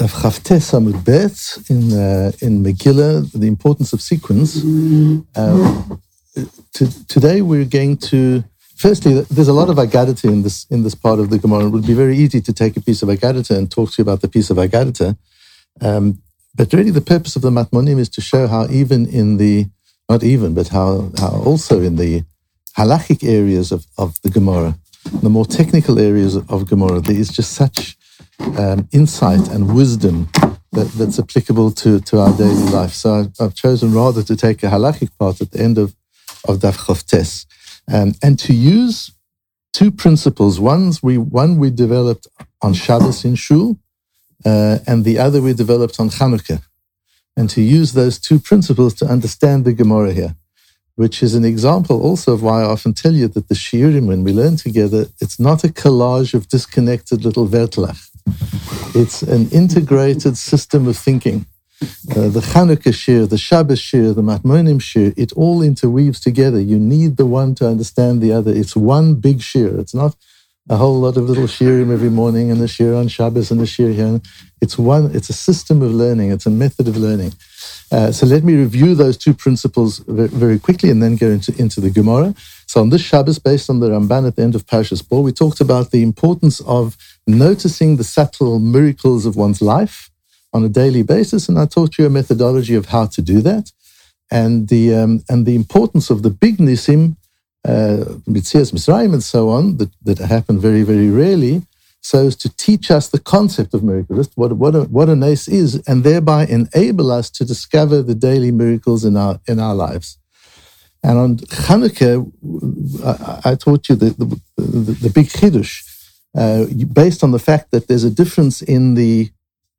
Daf Chavtes Amud Bet in uh, in Megillah, the importance of sequence. Uh, to, today we're going to. Firstly, there's a lot of Agadita in this in this part of the Gemara. It would be very easy to take a piece of Agadita and talk to you about the piece of Agadita. Um, but really, the purpose of the Matmonim is to show how even in the not even, but how how also in the halachic areas of, of the Gemara, the more technical areas of Gemara, there is just such um, insight and wisdom that, that's applicable to, to our daily life. So I, have chosen rather to take a halachic part at the end of, of Daf Chavtes um, and to use two principles. One's we, one we developed on Shabbos in Shul, uh, and the other we developed on Chanukah. And to use those two principles to understand the Gemara here, which is an example also of why I often tell you that the Shiurim, when we learn together, it's not a collage of disconnected little Vertlach it's an integrated system of thinking. Uh, the Chanukah shir, the Shabbos shir, the Matmonim shir, it all interweaves together. You need the one to understand the other. It's one big shir. It's not a whole lot of little shirim every morning and the shir on Shabbos and the shir here. It's one. It's a system of learning. It's a method of learning. Uh, so let me review those two principles very, quickly and then go into, into the Gemara. So on this Shabbos, based on the Ramban at the end of Parshas Bo, we talked about the importance of noticing the subtle miracles of one's life on a daily basis. And I taught you a methodology of how to do that. And the, um, and the importance of the big nisim, uh, Mitzias Misraim and so on, that, that happen very, very rarely, so as to teach us the concept of miracles, what, what, a, what is, and thereby enable us to discover the daily miracles in our, in our lives. And on Hanukkah, I, I taught you the, the, the, the big chiddush, uh, based on the fact that there's a difference in the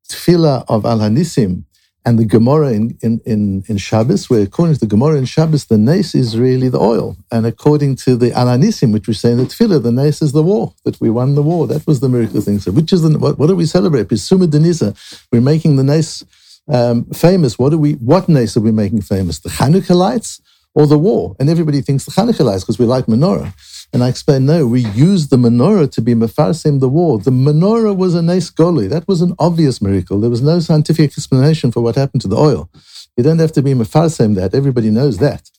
tefillah of Al Hanisim and the Gemara in, in, in, in Shabbos, where according to the Gemara in Shabbos, the nace is really the oil. And according to the Al Hanisim, which we say in the tefillah, the nace is the war, that we won the war. That was the miracle thing. So, which is the, what, what do we celebrate? Pisuma Denisa. We're making the nace um, famous. What, do we, what nace are we making famous? The Hanukkah lights or the war? And everybody thinks the Hanukkah lights because we light menorah. And I explained, no, we used the menorah to be mefarsim the war. The menorah was a nice goli. That was an obvious miracle. There was no scientific explanation for what happened to the oil. You don't have to be mefarsim that. Everybody knows that.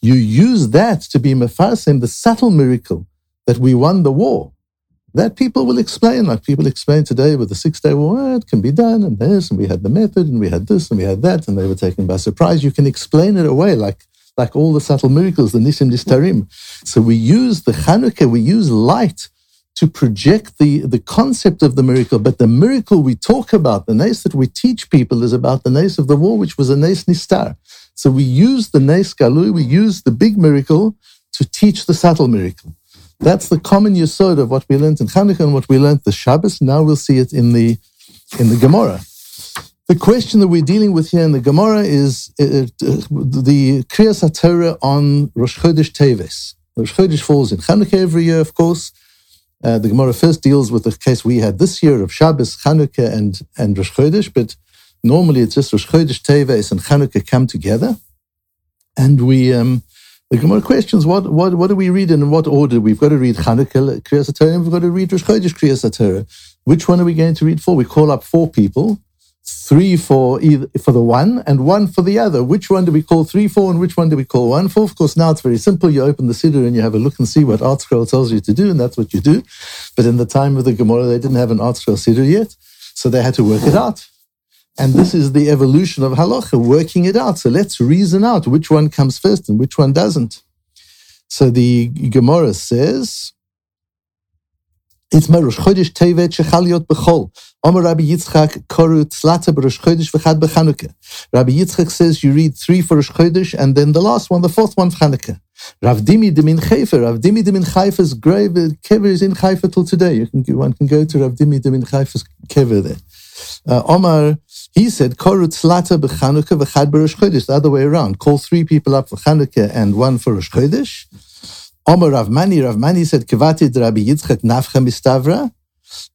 You use that to be mefarsim the subtle miracle that we won the war. That people will explain, like people explain today with the Six Day War, it can be done, and this, and we had the method, and we had this, and we had that, and they were taken by surprise. You can explain it away like like all the subtle miracles, the Nisim Nistarim. So we use the Chanukah, we use light to project the, the concept of the miracle. But the miracle we talk about, the nace that we teach people, is about the nace of the war, which was a nace nistar. So we use the nace galui, we use the big miracle to teach the subtle miracle. That's the common yesod of what we learned in Chanukah and what we learned the Shabbos. Now we'll see it in the in the Gemara. The question that we're dealing with here in the Gemara is uh, uh the Kriyas HaTorah on Rosh Chodesh Teves. Rosh Chodesh falls in Chanukah every year, of course. Uh, the Gemara first deals with the case we had this year of Shabbos, Chanukah, and, and Rosh Chodesh, but normally it's just Rosh Chodesh Teves and Chanukah come together. And we, um, the Gemara questions, what, what, what do we read and in what order? We've got to read Chanukah Kriyas HaTorah and we've got to read Rosh Chodesh Kriyas HaTorah. Which one are we going to read for? We call up four people three for either for the one and one for the other. Which one do we call three for and which one do we call one for? Of course, now it's very simple. You open the Siddur and you have a look and see what ArtScroll tells you to do, and that's what you do. But in the time of the Gemara, they didn't have an ArtScroll Siddur yet, so they had to work it out. And this is the evolution of halacha, working it out. So let's reason out which one comes first and which one doesn't. So the Gemara says, it's my Rosh Chodesh Tevet Shechaliot Bechol. Omer Rabbi Yitzchak Koru Tzlata B'Rosh Chodesh V'chad B'Chanukah. Rabbi Yitzchak says you read three for Rosh Chodesh and then the last one, the fourth one Chanukah. Rav Dimi Demin Chayfer. Rav Dimi Demin Chayfer's grave, kever is in Chayfer till today. You can, one can go to Rav Dimi Demin Chayfer's kever there. Uh, Omar, he said, Koru Tzlata B'Chanukah V'chad B'Rosh Chodesh. The other way around. Call three people up for Chanukah and one for Rosh Chodesh. Omer Rav Mani, Rav Mani said, Kavati Rabbi Yitzchak Nafcha Mistavra.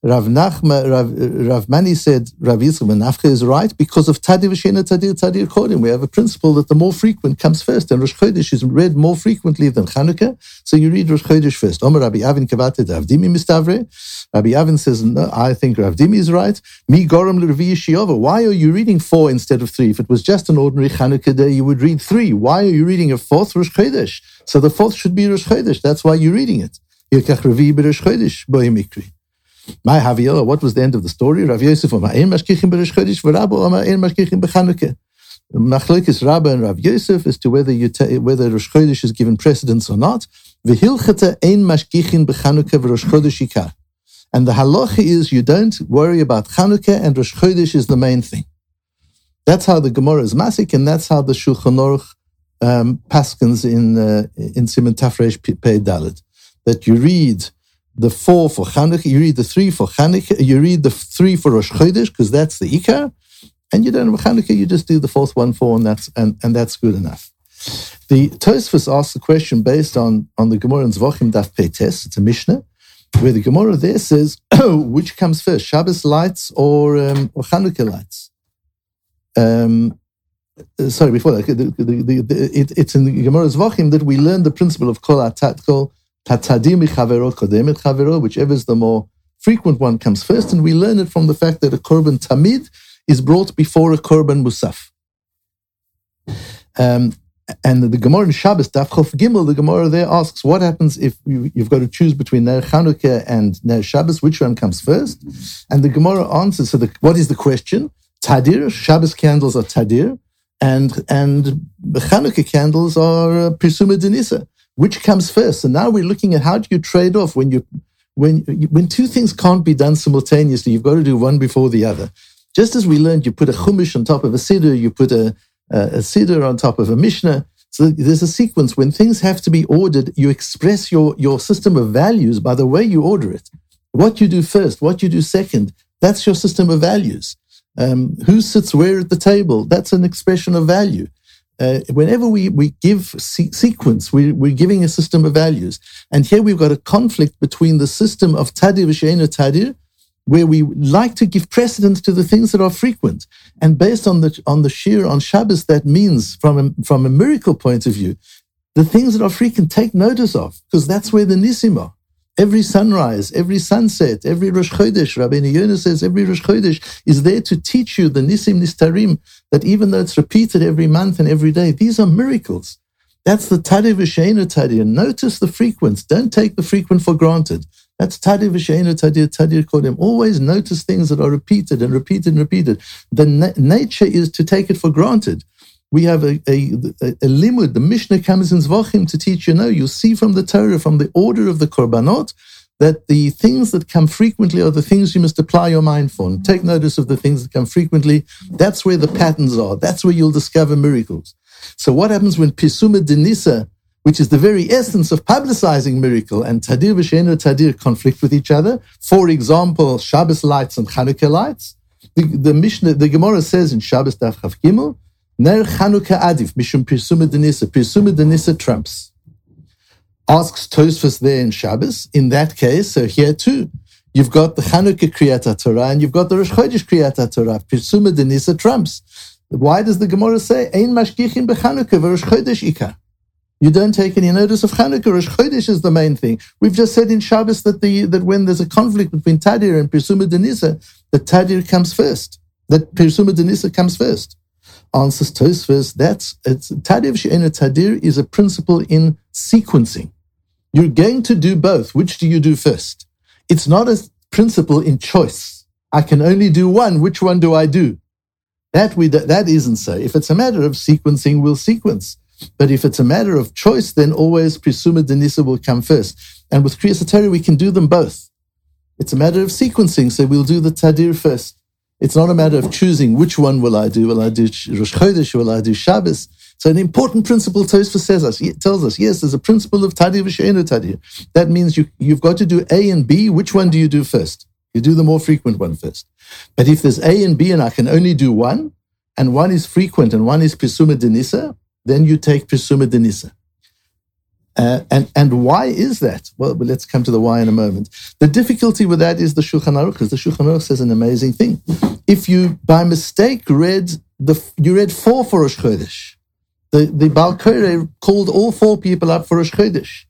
Rav, Nachma, Rav, Rav Mani said Rav Yitzchak Nafcha is right because of Tadir V'Shena Tadir Tadir Kodim. We have a principle that the more frequent comes first, and Rosh Chodesh is read more frequently than Chanukah, so you read Rosh Chodesh first. Omer Rabbi Avin Kavated Rav Dimi Mistavre. Rabbi Avin says, no, I think Rav Dimi is right. Mi Goram L'Revi Yeshiyova. Why are you reading four instead of three? If it was just an ordinary Chanukah day, you would read three. Why are you reading a fourth Rosh Chodesh? So the fourth should be Rosh Chodesh. That's why you're reading it. Yirkach Revi B'Rosh Chodesh Boi Mikri. My Haviola, what was the end of the story? Rav Yosef Omar Ein Mashkichim B'Rosh Chodesh V'Rabbo Omar Ein Mashkichim B'Chanukah. Machlekes Rabbah and Rav Yosef as to whether you ta- whether Rosh Chodesh is given precedence or not. V'Hilchata Ein Mashkichin B'Chanukah V'Rosh Chodesh Ikar. And the halacha is you don't worry about Chanukah and Rosh Chodesh is the main thing. That's how the Gemara is masik, and that's how the Shulchan Aruch um, paskins in uh, in Simon Tafresh Pei Dalit. That you read the four for Chanukah, you read the three for Chanukah, you read the three for Rosh Chodesh because that's the Ikar, and you don't have Chanukah, you just do the fourth one for, and that's and, and that's good enough. The Tosfos asks the question based on on the Gemara in Zvachim Daf Peites. It's a Mishnah where the Gemara there says which comes first, Shabbos lights or um, or Chanukah lights. Um, sorry, before that, the, the, the, it, it's in the Gemara Zvachim that we learn the principle of kol atat kol tatadim chavero kodem chavero, whichever is the more frequent one comes first, and we learn it from the fact that a korban tamid is brought before a korban musaf. Um, and the Gemara in Shabbos, Daf Chof Gimel, the Gemara there asks, what happens if you, have got to choose between Ner Chanukah and Ner Shabbos, which one comes first? And the Gemara answers, so the, what is the question? Tadir, Shabbos candles are Tadir, and, and Chanukah candles are uh, Denisa. Which comes first? And now we're looking at how do you trade off when you when when two things can't be done simultaneously, you've got to do one before the other. Just as we learned, you put a chumash on top of a siddur, you put a, a siddur on top of a mishnah. So there's a sequence. When things have to be ordered, you express your, your system of values by the way you order it. What you do first, what you do second, that's your system of values. Um, who sits where at the table, that's an expression of value. Uh, whenever we, we give se- sequence, we, we're giving a system of values. And here we've got a conflict between the system of tadir v'she'enu tadir, where we like to give precedence to the things that are frequent. And based on the on the shir on Shabbos, that means from a, from a miracle point of view, the things that are frequent take notice of, because that's where the nisim are. Every sunrise, every sunset, every Rosh Chodesh, Rabbi Yonah says every Rosh Chodesh is there to teach you the nisim nistarim, that even though it's repeated every month and every day, these are miracles. That's the Tadir V'Sheinu Tadir. Notice the frequent. Don't take the frequent for granted. That's Tadir V'Sheinu Tadir, Tadir Kodim. Always notice things that are repeated and repeated and repeated. The na- nature is to take it for granted. We have a, a, a, limud, the Mishnah comes in Zvachim to teach you, no, you see from the Torah, from the order of the Korbanot, that the things that come frequently are the things you must apply your mind for. And take notice of the things that come frequently. That's where the patterns are. That's where you'll discover miracles. So what happens when Pisuma Denisa which is the very essence of publicizing miracle, and Tadir v'Shenu Tadir conflict with each other. For example, Shabbos lights and Chanukah lights. The, the Mishnah, the Gemara says in Shabbos Daf Chav Gimel, Ner Chanukah Adif, Mishum Pirsuma Denisa, Pirsuma Denisa trumps. Asks Tosfos there in Shabbos, in that case, so here too, you've got the Chanukah Kriyat Torah and you've got the Rosh Chodesh Kriyat Torah, Pirsuma Denisa trumps. Why does the Gemara say, Ein Mashgichin B'Chanukah v'Rosh Chodesh Ikar? You don't take any notice of Hanukkah. Rosh Chodesh is the main thing. We've just said in Shabbos that the that when there's a conflict between Tadir and Pirsuma Denisa, that Tadir comes first. That Pirsuma Denisa comes first. Answers Tosfos, that's it's Tadir She'ena Tadir is a principle in sequencing. You're going to do both. Which do you do first? It's not a principle in choice. I can only do one. Which one do I do? That we that isn't so. If it's a matter of sequencing, we'll sequence. But if it's a matter of choice, then always Prisuma Denisa will come first. And with Kriya we can do them both. It's a matter of sequencing, so we'll do the Tadir first. It's not a matter of choosing which one will I do. Will I do Rosh Chodesh? Will I do Shabbos? So an important principle Tosfos says us, tells us, yes, there's a principle of Tadir v'she'enu Tadir. That means you, you've got to do A and B. Which one do you do first? You do the more frequent one first. But if there's A and B and I can only do one, and one is frequent and one is Pisuma Denisa, then you take Pisuma Denisa. Uh, and, and why is that? Well, let's come to the why in a moment. The difficulty with that is the Shulchan Aruch, because the Shulchan Aruch says an amazing thing. If you, by mistake, read the, you read four for Rosh Chodesh, the, the Baal called all four people up for Rosh Chodesh.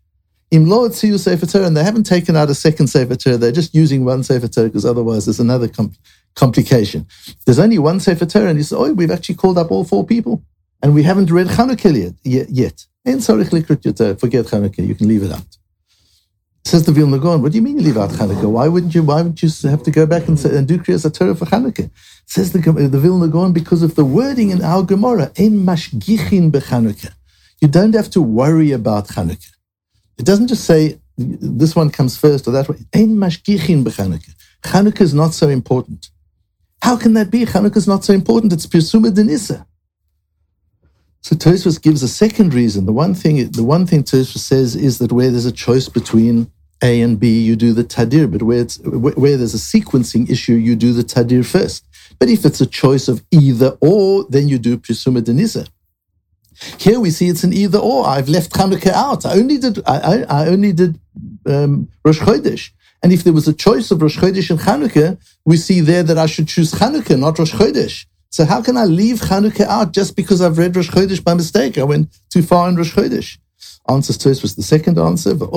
Im Lo Tziyu Sefer Torah, and they haven't taken out a second Sefer Torah, they're just using one Sefer Torah because otherwise there's another com- complication. There's only one Sefer Torah, and you say, oh, we've actually called up all four people, and we haven't read Chanukah yet. Forget Chanukah, you can leave it out. Says the Vilna Gaon, what do you mean you leave out Chanukah? Why wouldn't you? Why wouldn't you have to go back and, say, and do Kriyas Torah for Chanukah? Says the, the Vilna Gaon because of the wording in our Gemara, "Ein mashgichin bechanukah." You don't have to worry about Chanukah. It doesn't just say this one comes first or that one. Ein mashgichin bechanukah. Chanukah is not so important. How can that be? Chanukah is not so important. It's Pirsuma Denisa. So Tosfos gives a second reason. The one thing, the one thing Tosfos says is that where there's a choice between A and B, you do the tadir. But where it's where there's a sequencing issue, you do the tadir first. But if it's a choice of either or, then you do prisuma denisa. Here we see it's an either or. I've left Hanukkah out. I only did I, I, I only did um, Rosh Chodesh. And if there was a choice of Rosh Chodesh and Chanukah, we see there that I should choose Chanukah, not Rosh Chodesh. So how can I leave Chanukah out just because I've read Rosh Chodesh by mistake? I went too far in Rosh Chodesh. Answers to this was the second answer. The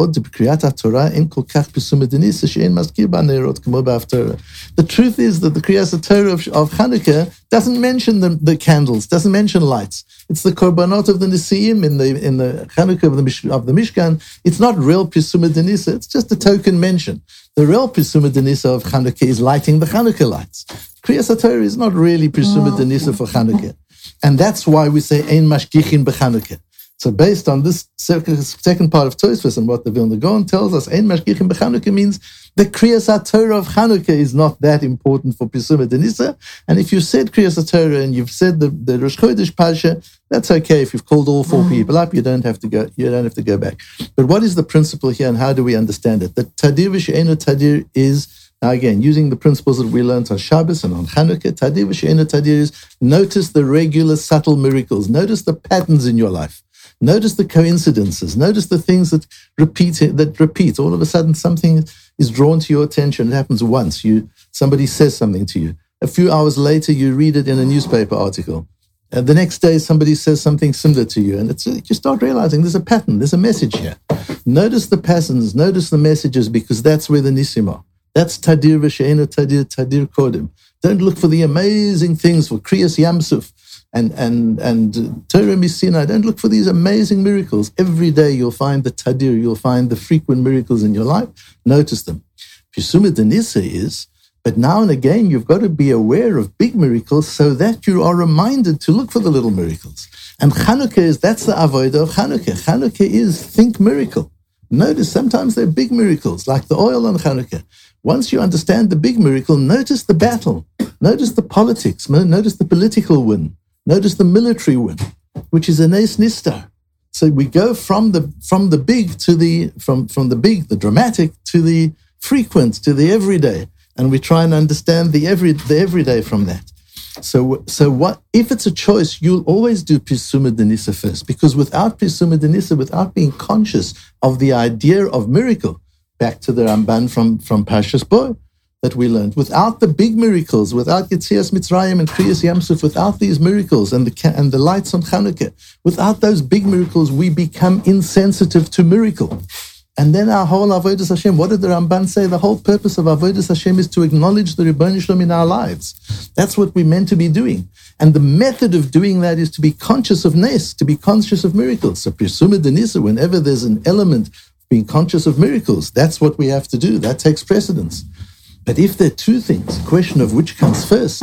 truth is that the Kriyat Torah of, of Hanukkah doesn't mention the, the, candles, doesn't mention lights. It's the korbanot of the Nisiim in the in the Hanukkah of the, of the Mishkan. It's not real Pisuma Denisa, it's just a token mention. The real Pisuma Denisa of Hanukkah is lighting the Hanukkah lights. Kriyas Torah is not really Prisuma oh. Denisa for Chanukah. And that's why we say Ein Mashgichin b'Chanukah. So based on this second part of Tosfos and what the Vilna Gaon tells us, Ein Mashgichin b'Chanukah means the Kriyas Torah of Chanukah is not that important for Prisuma Denisa. And if you said Kriyas Torah and you've said the, the Rosh Chodesh Pasha, that's okay. If you've called all four mm. people up, you don't have to go. You don't have to go back. But what is the principle here, and how do we understand it? The Tadir v'She'enu Tadir is now, again, using the principles that we learned on Shabbos and on Hanukkah, Tadir v'she'ena Tadir notice the regular subtle miracles. Notice the patterns in your life. Notice the coincidences. Notice the things that repeat. That repeat. All of a sudden, something is drawn to your attention. It happens once. You somebody says something to you. A few hours later, you read it in a newspaper article. And the next day, somebody says something similar to you, and it's uh, you start realizing there's a pattern. There's a message here. Notice the patterns. Notice the messages because that's where the nisim are. That's Tadir v'she'ena Tadir, Tadir Kodim. Don't look for the amazing things for Kriyas Yamsuf and, and, and Torah Misina. Don't look for these amazing miracles. Every day you'll find the Tadir, you'll find the frequent miracles in your life. Notice them. Pisuma Denisa is, but now and again you've got to be aware of big miracles so that you are reminded to look for the little miracles. And Chanukah is, that's the avodah of Chanukah. Chanukah is think miracle. Notice sometimes they're big miracles, like the oil on Chanukah. Once you understand the big miracle, notice the battle, notice the politics, notice the political win, notice the military win, which is a nes nista. So we go from the from the big to the from from the big, the dramatic to the frequent to the everyday, and we try and understand the every the everyday from that. So so what if it's a choice? You'll always do pisuma denisa first, because without pisuma denisa, without being conscious of the idea of miracle, back to the Ramban from, from Pashas Bo that we learned. Without the big miracles, without Yetzias Mitzrayim and Kriyas Yamsuf, without these miracles and the, and the lights on Chanukah, without those big miracles, we become insensitive to miracle. And then our whole Avodah Hashem, what did the Ramban say? The whole purpose of Avodah Hashem is to acknowledge the Ribbon Shalom in our lives. That's what we're meant to be doing. And the method of doing that is to be conscious of Nes, to be conscious of miracles. So Pirsuma Denisa, whenever there's an element being conscious of miracles. That's what we have to do. That takes precedence. But if there are two things, question of which comes first,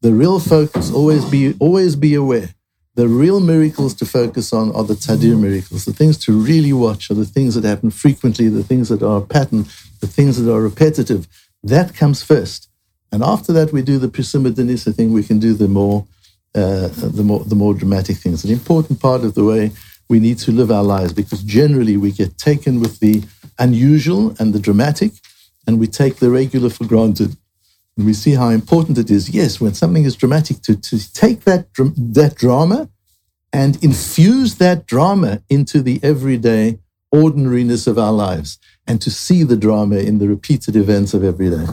the real focus always be always be aware. The real miracles to focus on are the tadir miracles. The things to really watch are the things that happen frequently, the things that are a pattern, the things that are repetitive. That comes first. And after that, we do the Prisima Denisa thing. We can do the more, uh, the more, the more dramatic things. An important part of the way we need to live our lives because generally we get taken with the unusual and the dramatic, and we take the regular for granted. And we see how important it is, yes, when something is dramatic, to, to take that, that drama and infuse that drama into the everyday ordinariness of our lives and to see the drama in the repeated events of every day.